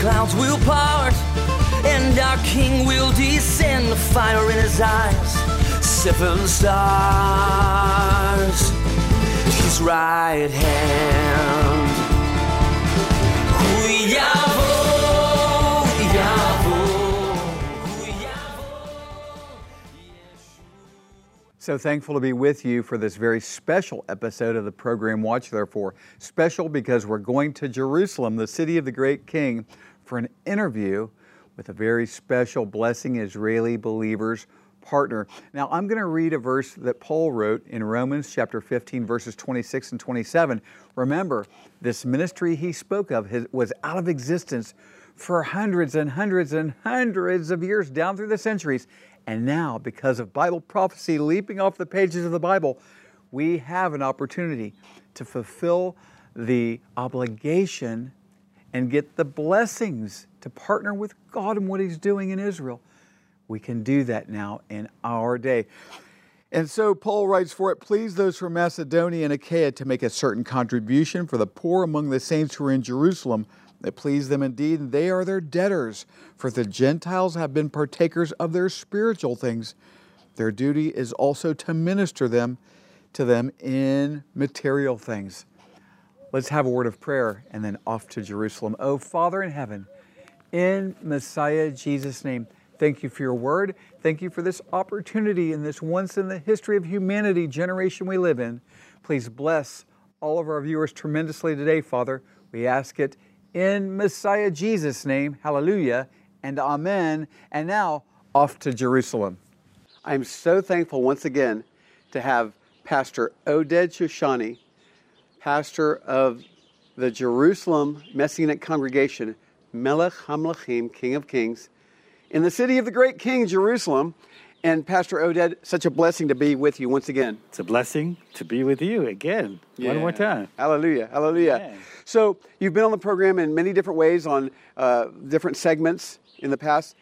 Clouds will part, and our King will descend, the fire in his eyes, seven stars, his right hand. So thankful to be with you for this very special episode of the program Watch Therefore. Special because we're going to Jerusalem, the city of the great king, for an interview with a very special blessing Israeli believers partner. Now, I'm going to read a verse that Paul wrote in Romans chapter 15, verses 26 and 27. Remember, this ministry he spoke of was out of existence for hundreds and hundreds and hundreds of years down through the centuries. And now, because of Bible prophecy leaping off the pages of the Bible, we have an opportunity to fulfill the obligation and get the blessings to partner with God in what He's doing in Israel. We can do that now in our day. And so Paul writes, For it pleased those from Macedonia and Achaia to make a certain contribution for the poor among the saints who are in Jerusalem. It pleased them indeed, and they are their debtors, for the Gentiles have been partakers of their spiritual things. Their duty is also to minister them to them in material things. Let's have a word of prayer and then off to Jerusalem. Oh, Father in heaven, in Messiah Jesus' name, thank you for your word. Thank you for this opportunity in this once in the history of humanity generation we live in. Please bless all of our viewers tremendously today, Father. We ask it in Messiah Jesus' name. Hallelujah and amen. And now, off to Jerusalem. I'm so thankful once again to have Pastor Oded Shoshani, pastor of the Jerusalem Messianic congregation, Melech HaMelechim, King of Kings, in the city of the great King, Jerusalem. And Pastor Oded, such a blessing to be with you once again. It's a blessing to be with you again, one more time. Hallelujah. Hallelujah. Amen. So, you've been on the program in many different ways on uh, different segments in the past,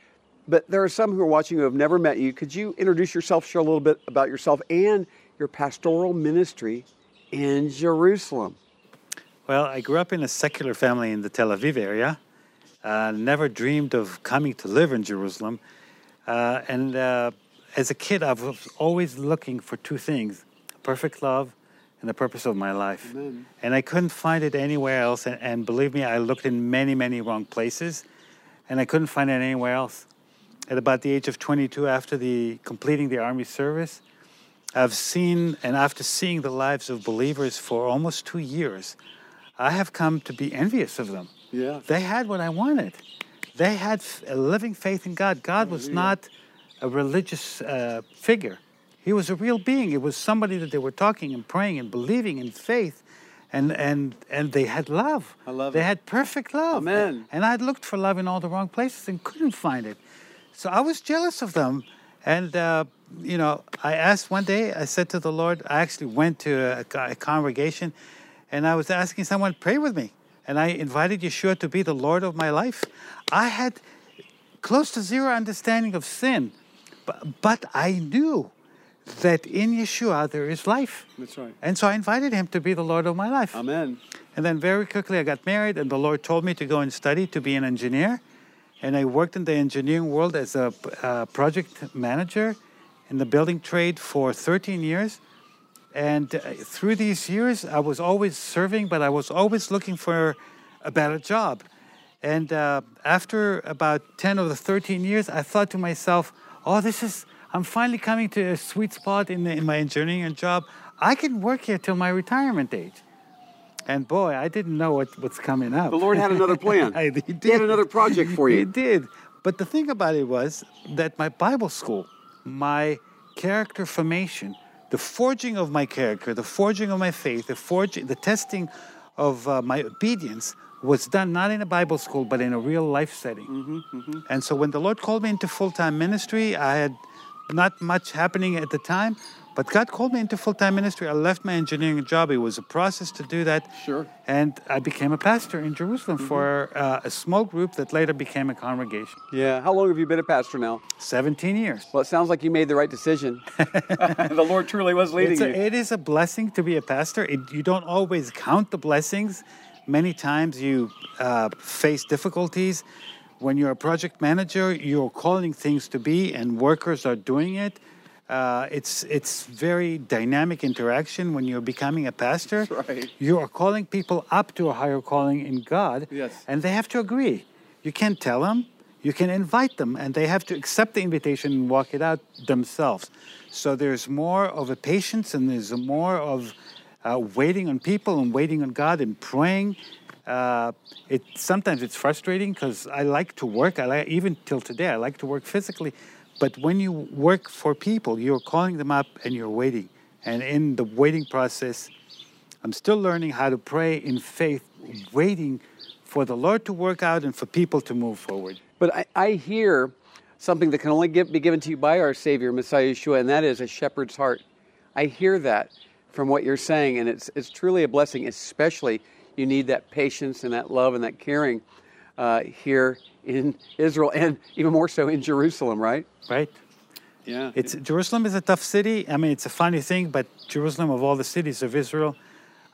but there are some who are watching who have never met you. Could you introduce yourself, share a little bit about yourself and your pastoral ministry in Jerusalem? Well, I grew up in a secular family in the Tel Aviv area. Uh, never dreamed of coming to live in Jerusalem. Uh, and uh, as a kid, I was always looking for two things perfect love and the purpose of my life. Amen. And I couldn't find it anywhere else. And, and believe me, I looked in many, many wrong places, and I couldn't find it anywhere else. At about the age of 22, after the completing the army service, I've seen, and after seeing the lives of believers for almost two years, I have come to be envious of them. Yeah. They had what I wanted. They had a living faith in God. God was not a religious uh, figure, He was a real being. It was somebody that they were talking and praying and believing in faith. And, and, and they had love. I love they it. had perfect love. Amen. And I had looked for love in all the wrong places and couldn't find it. So I was jealous of them. And, uh, you know, I asked one day, I said to the Lord, I actually went to a, a congregation and I was asking someone, pray with me. And I invited Yeshua to be the Lord of my life. I had close to zero understanding of sin, but, but I knew that in Yeshua there is life. That's right. And so I invited him to be the Lord of my life. Amen. And then very quickly I got married, and the Lord told me to go and study to be an engineer. And I worked in the engineering world as a uh, project manager in the building trade for 13 years. And uh, through these years, I was always serving, but I was always looking for a better job. And uh, after about 10 of the 13 years, I thought to myself, oh, this is, I'm finally coming to a sweet spot in, the, in my engineering job. I can work here till my retirement age. And boy, I didn't know what, what's coming up. The Lord had another plan. I- he He had did. another project for you. He did. But the thing about it was that my Bible school, my character formation, the forging of my character, the forging of my faith, the forging, the testing of uh, my obedience was done not in a Bible school, but in a real life setting. Mm-hmm, And so when the Lord called me into full time ministry, I had not much happening at the time, but God called me into full time ministry. I left my engineering job. It was a process to do that. Sure. Mm-hmm. And I became a pastor in Jerusalem for uh, a small group that later became a congregation. Yeah. How long have you been a pastor now? 17 years. Well, it sounds like you made the right decision. the Lord truly was leading a, you. it is a blessing to be a pastor. It, you don't always count the blessings. Many times you uh, face difficulties. When you're a project manager, you're calling things to be, and workers are doing it. Uh, it's it's very dynamic interaction when you're becoming a pastor. Right. You are calling people up to a higher calling in God, Yes. and they have to agree. You can't tell them. You can invite them, and they have to accept the invitation and walk it out themselves. So there's more of a patience, and there's more of uh, waiting on people and waiting on God and praying. Uh, it sometimes it's frustrating because I like to work. I like even till today I like to work physically, but when you work for people, you're calling them up and you're waiting. And in the waiting process, I'm still learning how to pray in faith, waiting for the Lord to work out and for people to move forward. But I, I hear something that can only give, be given to you by our Savior, Messiah Yeshua, and that is a shepherd's heart. I hear that from what you're saying, and it's, it's truly a blessing, especially you need that patience and that love and that caring uh, here in Israel and even more so in Jerusalem, right? Right? Yeah. It's Jerusalem is a tough city. I mean, it's a funny thing, but Jerusalem of all the cities of Israel,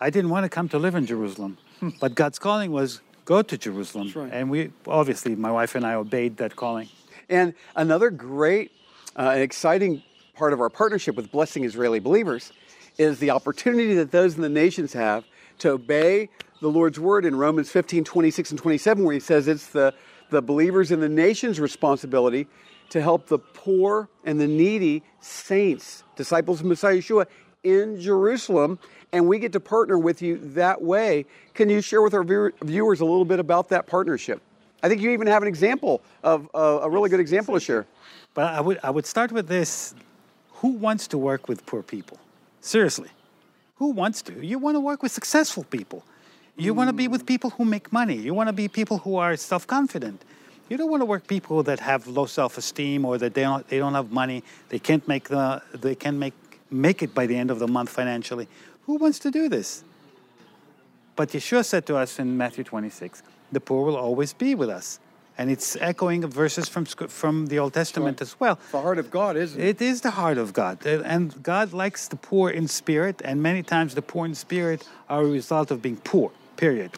I didn't want to come to live in Jerusalem, but God's calling was go to Jerusalem, right. and we obviously my wife and I obeyed that calling. And another great uh, and exciting part of our partnership with Blessing Israeli Believers is the opportunity that those in the nations have to obey the Lord's word in Romans 15, 26, and 27, where he says it's the, the believers in the nation's responsibility to help the poor and the needy saints, disciples of Messiah Yeshua, in Jerusalem. And we get to partner with you that way. Can you share with our viewer- viewers a little bit about that partnership? I think you even have an example of uh, a really good example to share. But I would I would start with this: Who wants to work with poor people? Seriously, who wants to? You want to work with successful people. You want to be with people who make money. You want to be people who are self-confident. You don't want to work people that have low self-esteem or that they don't they don't have money. They can't make the they can make make it by the end of the month financially. Who wants to do this? But Yeshua said to us in Matthew 26, the poor will always be with us. And it's echoing verses from, from the Old Testament as well. The heart of God, isn't it? It is the heart of God. And God likes the poor in spirit, and many times the poor in spirit are a result of being poor, period.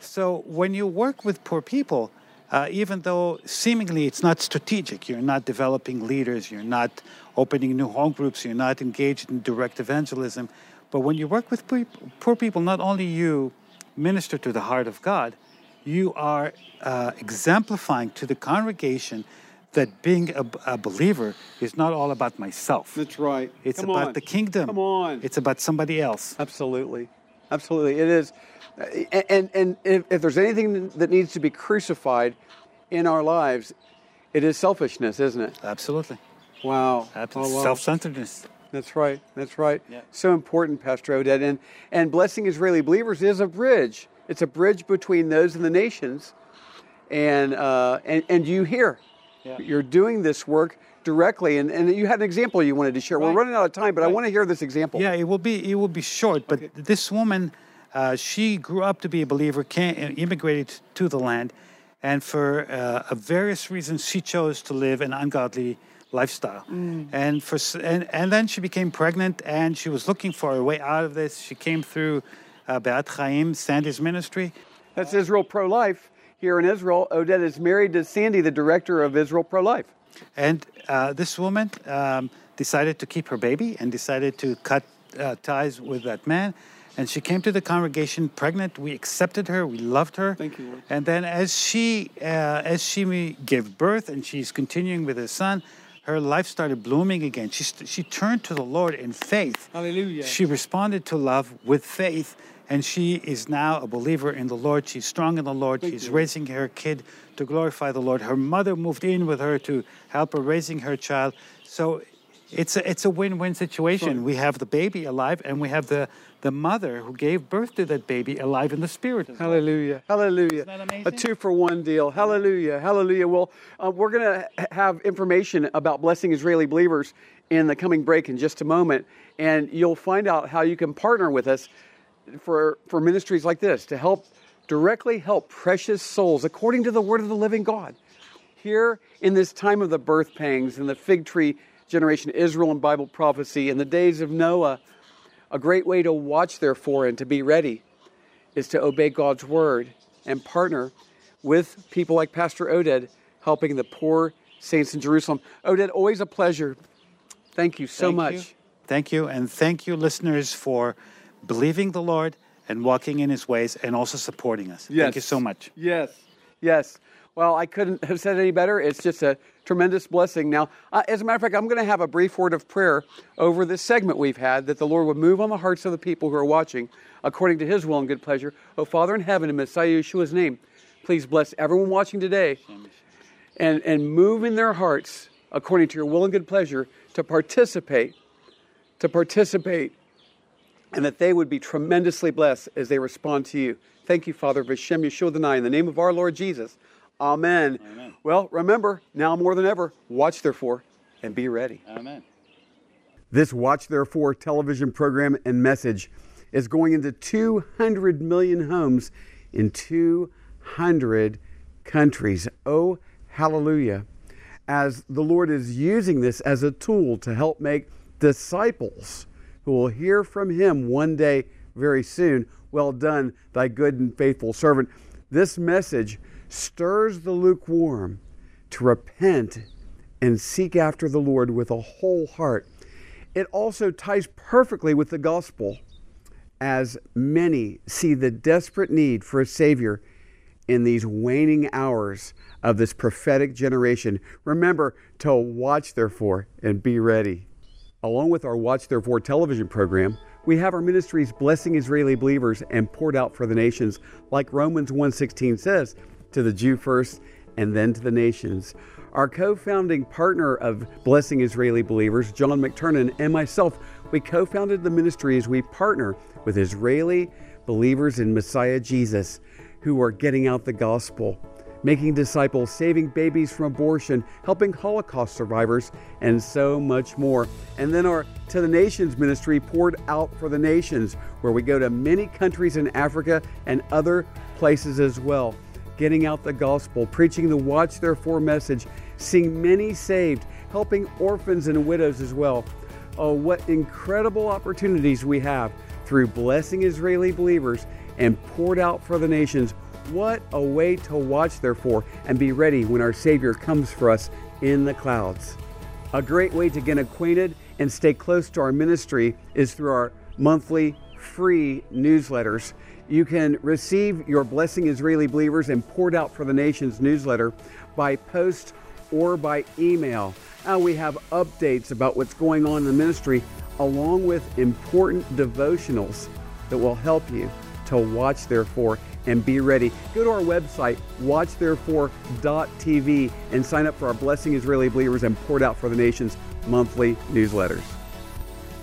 So when you work with poor people, uh, even though seemingly it's not strategic, you're not developing leaders, you're not opening new home groups, you're not engaged in direct evangelism, but when you work with poor, poor people, not only you minister to the heart of God, you are uh, exemplifying to the congregation that being a, a believer is not all about myself. That's right. It's Come about on. the kingdom. Come on. It's about somebody else. Absolutely. Absolutely. It is. Uh, And, and if, there's anything that needs to be crucified in our lives, it is selfishness, isn't it? Absolutely. Wow. Abs- Oh, wow. Self-centeredness. That's right. That's right. Yeah. So important, Pastor Oded. And, and Blessing Israeli Believers is a bridge. It's a bridge between those and the nations and, uh, and, and you here. Yeah. You're doing this work directly. And, and you had an example you wanted to share. We're running out of time, but I want to hear this example. Yeah, it will be it will be short. But this woman, uh, she grew up to be a believer, came, immigrated to the land, and for uh, various reasons, she chose to live an ungodly lifestyle. And for and and then she became pregnant, and she was looking for a way out of this. She came through uh, Be'ad Chaim, Sandy's ministry. That's Israel Pro Life here in Israel. Oded is married to Sandy, the director of Israel Pro Life. And uh, this woman um, decided to keep her baby and decided to cut uh, ties with that man. And she came to the congregation pregnant. We accepted her. We loved her. Thank you, Lord. And then, as she uh, as she gave birth and she's continuing with her son, her life started blooming again. She st- she turned to the Lord in faith. Hallelujah. She responded to love with faith, and she is now a believer in the Lord. She's strong in the Lord. She's raising her kid to glorify the Lord. Her mother moved in with her to help her raising her child. So it's a, it's a win-win situation. We have the baby alive, and we have the the mother who gave birth to that baby alive in the spirit. Hallelujah. Hallelujah. A two for one deal. Hallelujah. Hallelujah. Well, uh, we're going to have information about blessing Israeli believers in the coming break in just a moment. And you'll find out how you can partner with us for, for ministries like this to help directly help precious souls according to the word of the living God. Here in this time of the birth pangs and the fig tree generation, Israel and Bible prophecy, in the days of Noah, a great way to watch, therefore, and to be ready is to obey God's word and partner with people like Pastor Oded helping the poor saints in Jerusalem. Oded, always a pleasure. Thank you so Thank much. you. Thank you. And thank you, listeners, for believing the Lord and walking in his ways and also supporting us. Yes. Thank you so much. Yes. Yes. Well, I couldn't have said any better. It's just a tremendous blessing. Now, uh, as a matter of fact, I'm going to have a brief word of prayer over this segment we've had that the Lord would move on the hearts of the people who are watching according to his will and good pleasure. Oh, Father in heaven, in Messiah Yeshua's name, please bless everyone watching today and, and move in their hearts according to your will and good pleasure to participate, to participate, and that they would be tremendously blessed as they respond to you. Thank you, Father, Vishem Yeshua the Nai, in the name of our Lord Jesus. Amen. Amen. Well, remember, now more than ever, watch therefore and be ready. Amen. This Watch Therefore television program and message is going into 200 million homes in 200 countries. Oh, hallelujah. As the Lord is using this as a tool to help make disciples who will hear from Him one day very soon. Well done, thy good and faithful servant. This message stirs the lukewarm to repent and seek after the Lord with a whole heart. It also ties perfectly with the gospel as many see the desperate need for a Savior in these waning hours of this prophetic generation. Remember to watch, therefore, and be ready. Along with our Watch Therefore television program, we have our ministries blessing Israeli believers and poured out for the nations, like Romans 1:16 says, to the Jew first and then to the nations. Our co-founding partner of Blessing Israeli Believers, John McTernan, and myself, we co-founded the ministry as we partner with Israeli believers in Messiah Jesus who are getting out the gospel making disciples, saving babies from abortion, helping Holocaust survivors, and so much more. And then our To the Nations ministry poured out for the nations, where we go to many countries in Africa and other places as well, getting out the gospel, preaching the Watch Therefore message, seeing many saved, helping orphans and widows as well. Oh, what incredible opportunities we have through blessing Israeli believers and poured out for the nations. What a way to watch, therefore, and be ready when our Savior comes for us in the clouds. A great way to get acquainted and stay close to our ministry is through our monthly free newsletters. You can receive your Blessing Israeli Believers and Poured Out for the Nations newsletter by post or by email. Now we have updates about what's going on in the ministry, along with important devotionals that will help you to watch, therefore, and be ready. Go to our website, watchtherefore.tv, and sign up for our Blessing Israeli Believers and Poured Out for the Nations monthly newsletters.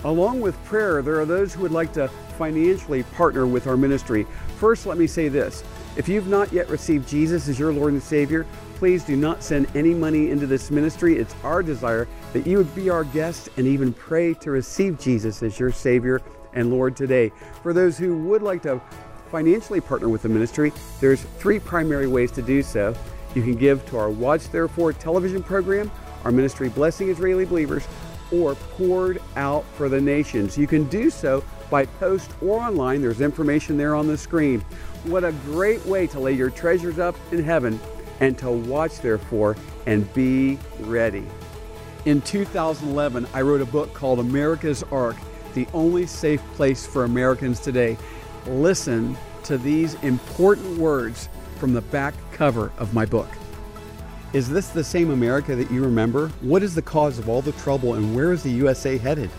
Along with prayer, there are those who would like to financially partner with our ministry. First, let me say this if you've not yet received Jesus as your Lord and Savior, please do not send any money into this ministry. It's our desire that you would be our guest and even pray to receive Jesus as your Savior and Lord today. For those who would like to financially partner with the ministry, there's three primary ways to do so. You can give to our Watch Therefore television program, our ministry Blessing Israeli Believers, or poured out for the nations. You can do so by post or online. There's information there on the screen. What a great way to lay your treasures up in heaven and to watch, therefore, and be ready. In 2011, I wrote a book called America's Ark The Only Safe Place for Americans Today. Listen to these important words from the back cover of my book. Is this the same America that you remember? What is the cause of all the trouble and where is the USA headed?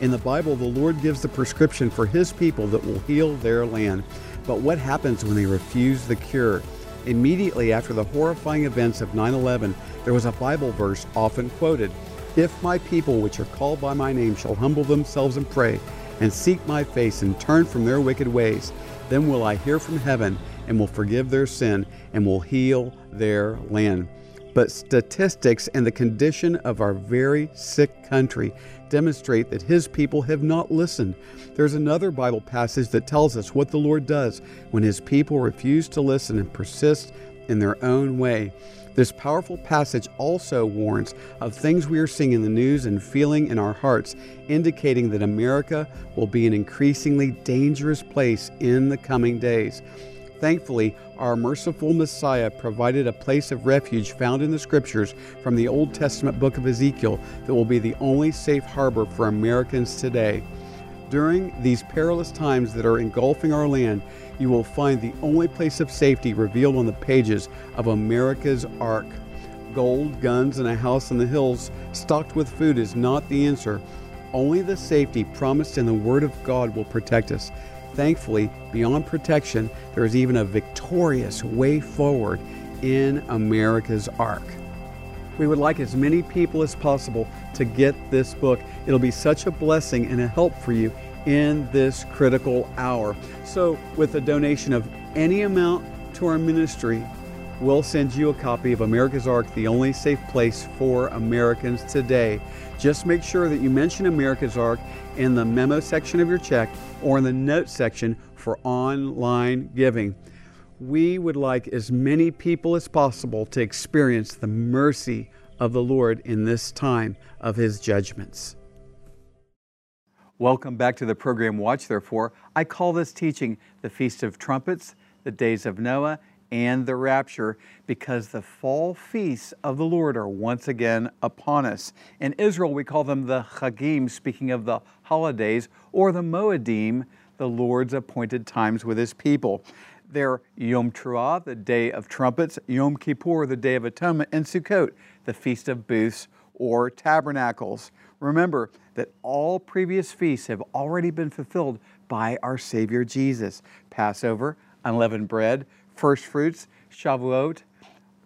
In the Bible, the Lord gives the prescription for His people that will heal their land. But what happens when they refuse the cure? Immediately after the horrifying events of 9 11, there was a Bible verse often quoted If my people, which are called by my name, shall humble themselves and pray, and seek my face, and turn from their wicked ways, then will I hear from heaven, and will forgive their sin, and will heal their land. But statistics and the condition of our very sick country demonstrate that His people have not listened. There's another Bible passage that tells us what the Lord does when His people refuse to listen and persist in their own way. This powerful passage also warns of things we are seeing in the news and feeling in our hearts, indicating that America will be an increasingly dangerous place in the coming days. Thankfully, our merciful Messiah provided a place of refuge found in the Scriptures from the Old Testament book of Ezekiel that will be the only safe harbor for Americans today. During these perilous times that are engulfing our land, you will find the only place of safety revealed on the pages of America's Ark. Gold, guns, and a house in the hills stocked with food is not the answer. Only the safety promised in the Word of God will protect us. Thankfully, beyond protection, there is even a victorious way forward in America's Ark. We would like as many people as possible to get this book. It'll be such a blessing and a help for you in this critical hour. So, with a donation of any amount to our ministry, we'll send you a copy of America's Ark, the only safe place for Americans today. Just make sure that you mention America's Ark in the memo section of your check or in the note section for online giving. We would like as many people as possible to experience the mercy of the Lord in this time of His judgments. Welcome back to the program Watch Therefore. I call this teaching the Feast of Trumpets, the Days of Noah, and the rapture because the fall feasts of the Lord are once again upon us. In Israel, we call them the Chagim, speaking of the holidays, or the Moedim, the Lord's appointed times with his people. They're Yom Teruah, the Day of Trumpets, Yom Kippur, the Day of Atonement, and Sukkot, the Feast of Booths or Tabernacles. Remember that all previous feasts have already been fulfilled by our Savior Jesus. Passover, unleavened bread, first fruits, Shavuot,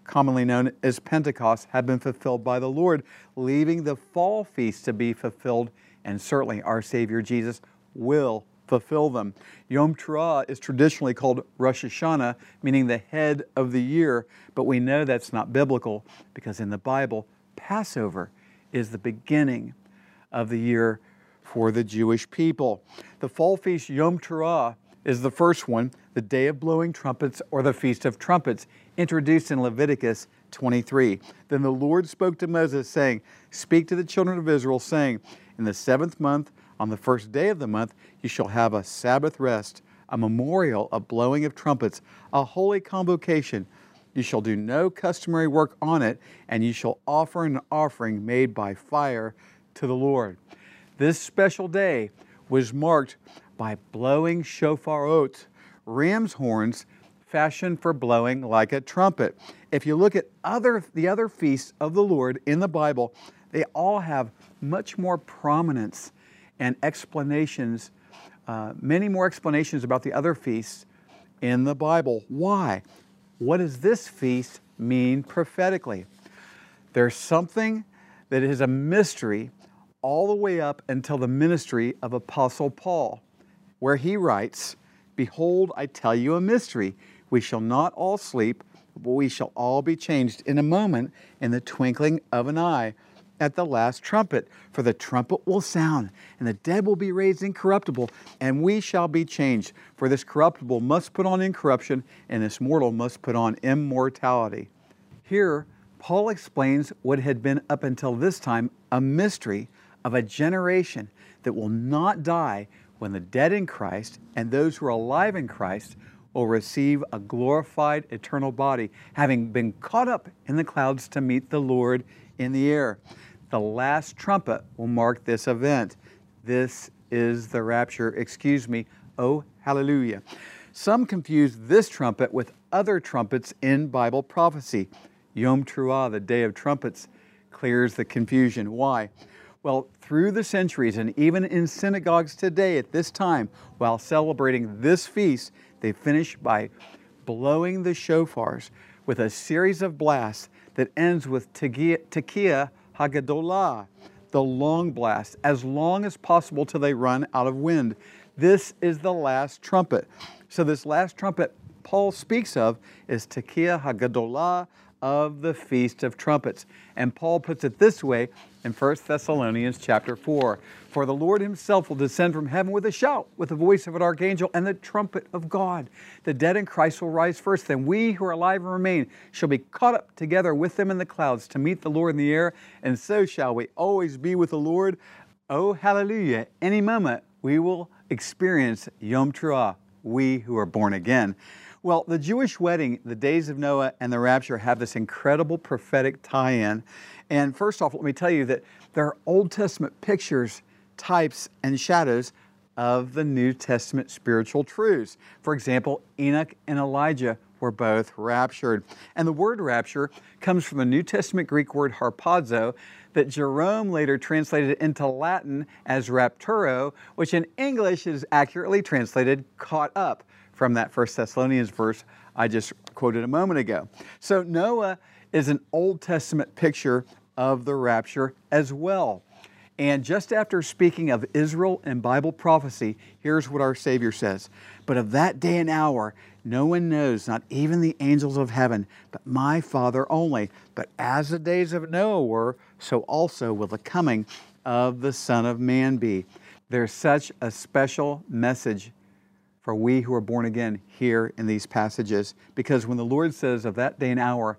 commonly known as Pentecost, have been fulfilled by the Lord, leaving the fall feast to be fulfilled, and certainly our Savior Jesus will fulfill them. Yom Teruah is traditionally called Rosh Hashanah, meaning the head of the year, but we know that's not biblical because in the Bible, Passover is the beginning of the year for the Jewish people. The fall feast Yom Teruah is the first one, the Day of Blowing Trumpets or the Feast of Trumpets, introduced in Leviticus 23. Then the Lord spoke to Moses, saying, Speak to the children of Israel, saying, In the seventh month, on the first day of the month, you shall have a Sabbath rest, a memorial of blowing of trumpets, a holy convocation. You shall do no customary work on it, and you shall offer an offering made by fire to the Lord. This special day was marked by blowing shofar shofarot, ram's horns fashioned for blowing like a trumpet. If you look at other the other feasts of the Lord in the Bible, they all have much more prominence and explanations, uh, many more explanations about the other feasts in the Bible. Why? What does this feast mean prophetically? There's something that is a mystery all the way up until the ministry of Apostle Paul where he writes, Behold, I tell you a mystery. We shall not all sleep, but we shall all be changed in a moment, in the twinkling of an eye, at the last trumpet. For the trumpet will sound, and the dead will be raised incorruptible, and we shall be changed. For this corruptible must put on incorruption, and this mortal must put on immortality. Here, Paul explains what had been up until this time a mystery of a generation that will not die when the dead in Christ and those who are alive in Christ will receive a glorified eternal body, having been caught up in the clouds to meet the Lord in the air. The last trumpet will mark this event. This is the rapture. Excuse me. Oh, hallelujah. Some confuse this trumpet with other trumpets in Bible prophecy. Yom Teruah, the Day of Trumpets, clears the confusion. Why? Well, through the centuries and even in synagogues today at this time, while celebrating this feast, they finish by blowing the shofars with a series of blasts that ends with Tekiah Hagadolah, the long blast, as long as possible till they run out of wind. This is the last trumpet. So, this last trumpet Paul speaks of is Tekiah Hagadolah of the Feast of Trumpets. And Paul puts it this way in 1 Thessalonians chapter 4 For the Lord himself will descend from heaven with a shout, with the voice of an archangel, and the trumpet of God. The dead in Christ will rise first. Then we who are alive and remain shall be caught up together with them in the clouds to meet the Lord in the air, and so shall we always be with the Lord. Oh, hallelujah. Any moment we will experience Yom Teruah, we who are born again. Well, the Jewish wedding, the days of Noah, and the rapture have this incredible prophetic tie in. And first off, let me tell you that there are Old Testament pictures, types, and shadows of the New Testament spiritual truths. For example, Enoch and Elijah were both raptured. And the word rapture comes from the New Testament Greek word harpazo that Jerome later translated into Latin as rapturo, which in English is accurately translated caught up from that First Thessalonians verse I just quoted a moment ago. So Noah is an Old Testament picture of the rapture as well. And just after speaking of Israel and Bible prophecy, here's what our Savior says But of that day and hour, no one knows, not even the angels of heaven, but my Father only. But as the days of Noah were, so also will the coming of the Son of Man be. There's such a special message for we who are born again here in these passages. Because when the Lord says, Of that day and hour,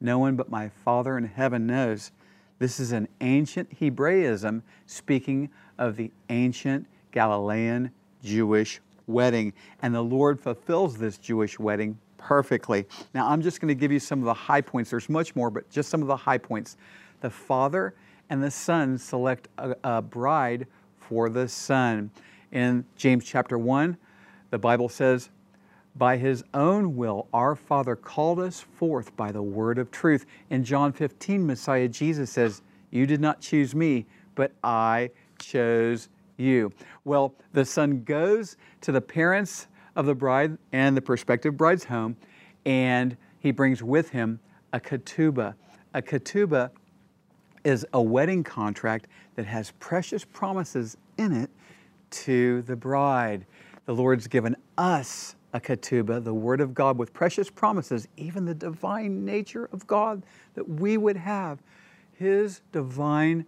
no one but my Father in heaven knows, this is an ancient Hebraism speaking of the ancient Galilean Jewish wedding. And the Lord fulfills this Jewish wedding perfectly. Now, I'm just going to give you some of the high points. There's much more, but just some of the high points. The Father and the Son select a, a bride for the Son. In James chapter 1, the Bible says, by his own will, our Father called us forth by the word of truth. In John 15, Messiah Jesus says, You did not choose me, but I chose you. Well, the son goes to the parents of the bride and the prospective bride's home, and he brings with him a ketubah. A ketubah is a wedding contract that has precious promises in it to the bride. The Lord's given us a ketubah, the Word of God, with precious promises, even the divine nature of God, that we would have His divine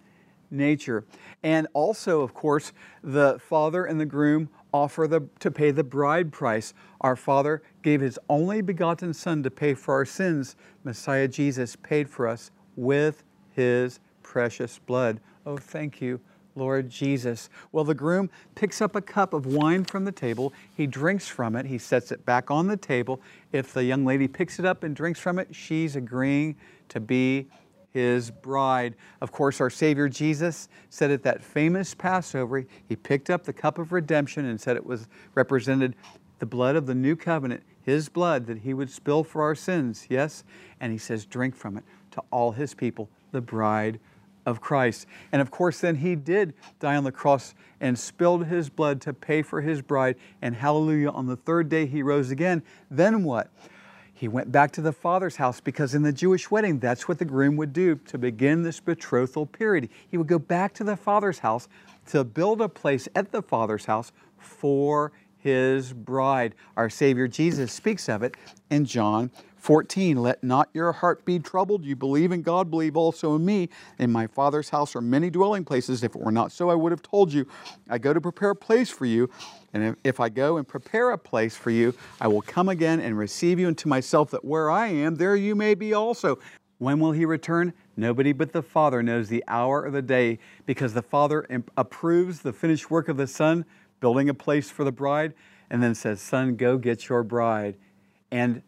nature. And also, of course, the father and the groom offer the, to pay the bride price. Our Father gave His only begotten Son to pay for our sins. Messiah Jesus paid for us with His precious blood. Oh, thank you Lord Jesus. Well, the groom picks up a cup of wine from the table. He drinks from it. He sets it back on the table. If the young lady picks it up and drinks from it, she's agreeing to be his bride. Of course, our Savior Jesus said at that famous Passover, he picked up the cup of redemption and said it was represented the blood of the new covenant, his blood that he would spill for our sins. Yes? And he says, drink from it to all his people, the bride of Christ. And of course, then he did die on the cross and spilled his blood to pay for his bride. And hallelujah, on the third day he rose again. Then what? He went back to the father's house because in the Jewish wedding, that's what the groom would do to begin this betrothal period. He would go back to the father's house to build a place at the father's house for his bride. Our Savior Jesus speaks of it in John 14, let not your heart be troubled. You believe in God, believe also in me. In my Father's house are many dwelling places. If it were not so, I would have told you. I go to prepare a place for you. And if I go and prepare a place for you, I will come again and receive you into myself, that where I am, there you may be also. When will he return? Nobody but the Father knows the hour or the day, because the Father approves the finished work of the Son, building a place for the bride, and then says, Son, go get your bride. And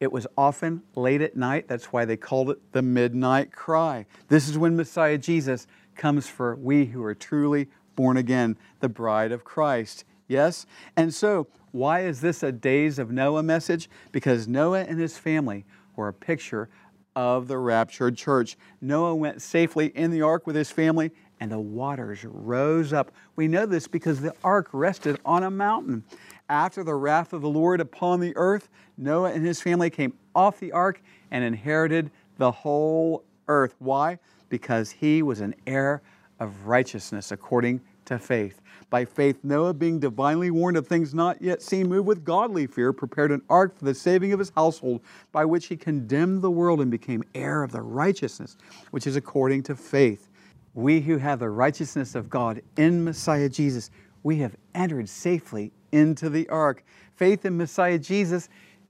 it was often late at night. That's why they called it the midnight cry. This is when Messiah Jesus comes for we who are truly born again, the bride of Christ. Yes? And so, why is this a days of Noah message? Because Noah and his family were a picture of the raptured church. Noah went safely in the ark with his family, and the waters rose up. We know this because the ark rested on a mountain. After the wrath of the Lord upon the earth, Noah and his family came off the ark and inherited the whole earth. Why? Because he was an heir of righteousness according to faith. By faith, Noah, being divinely warned of things not yet seen, moved with godly fear, prepared an ark for the saving of his household, by which he condemned the world and became heir of the righteousness which is according to faith. We who have the righteousness of God in Messiah Jesus, we have entered safely into the ark. Faith in Messiah Jesus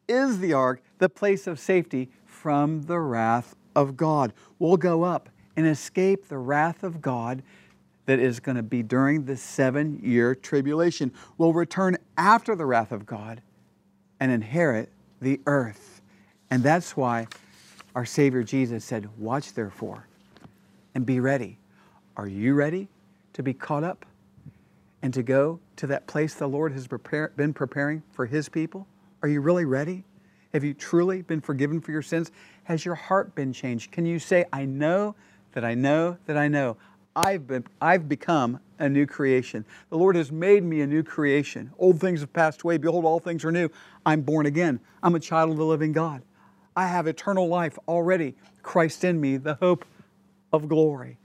is the ark, the place of safety from the wrath of God. We'll go up and escape the wrath of God that is going to be during the seven year tribulation. We'll return after the wrath of God and inherit the earth. And that's why our Savior Jesus said, Watch therefore and be ready. Are you ready to be caught up and to go to that place the Lord has prepare, been preparing for His people? Are you really ready? Have you truly been forgiven for your sins? Has your heart been changed? Can you say, I know that I know that I know I've, been, I've become a new creation. The Lord has made me a new creation. Old things have passed away. Behold, all things are new. I'm born again. I'm a child of the living God. I have eternal life already. Christ in me, the hope of glory.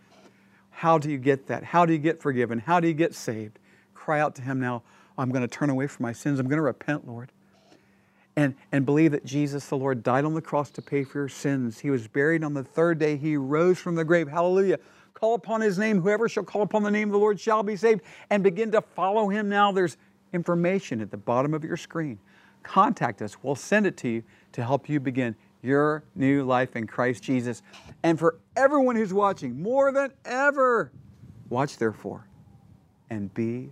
How do you get that? How do you get forgiven? How do you get saved? Cry out to Him now. I'm going to turn away from my sins. I'm going to repent, Lord. And, and believe that Jesus, the Lord, died on the cross to pay for your sins. He was buried on the third day. He rose from the grave. Hallelujah. Call upon his name. Whoever shall call upon the name of the Lord shall be saved. And begin to follow him now. There's information at the bottom of your screen. Contact us. We'll send it to you to help you begin your new life in Christ Jesus. And for everyone who's watching, more than ever, watch therefore and be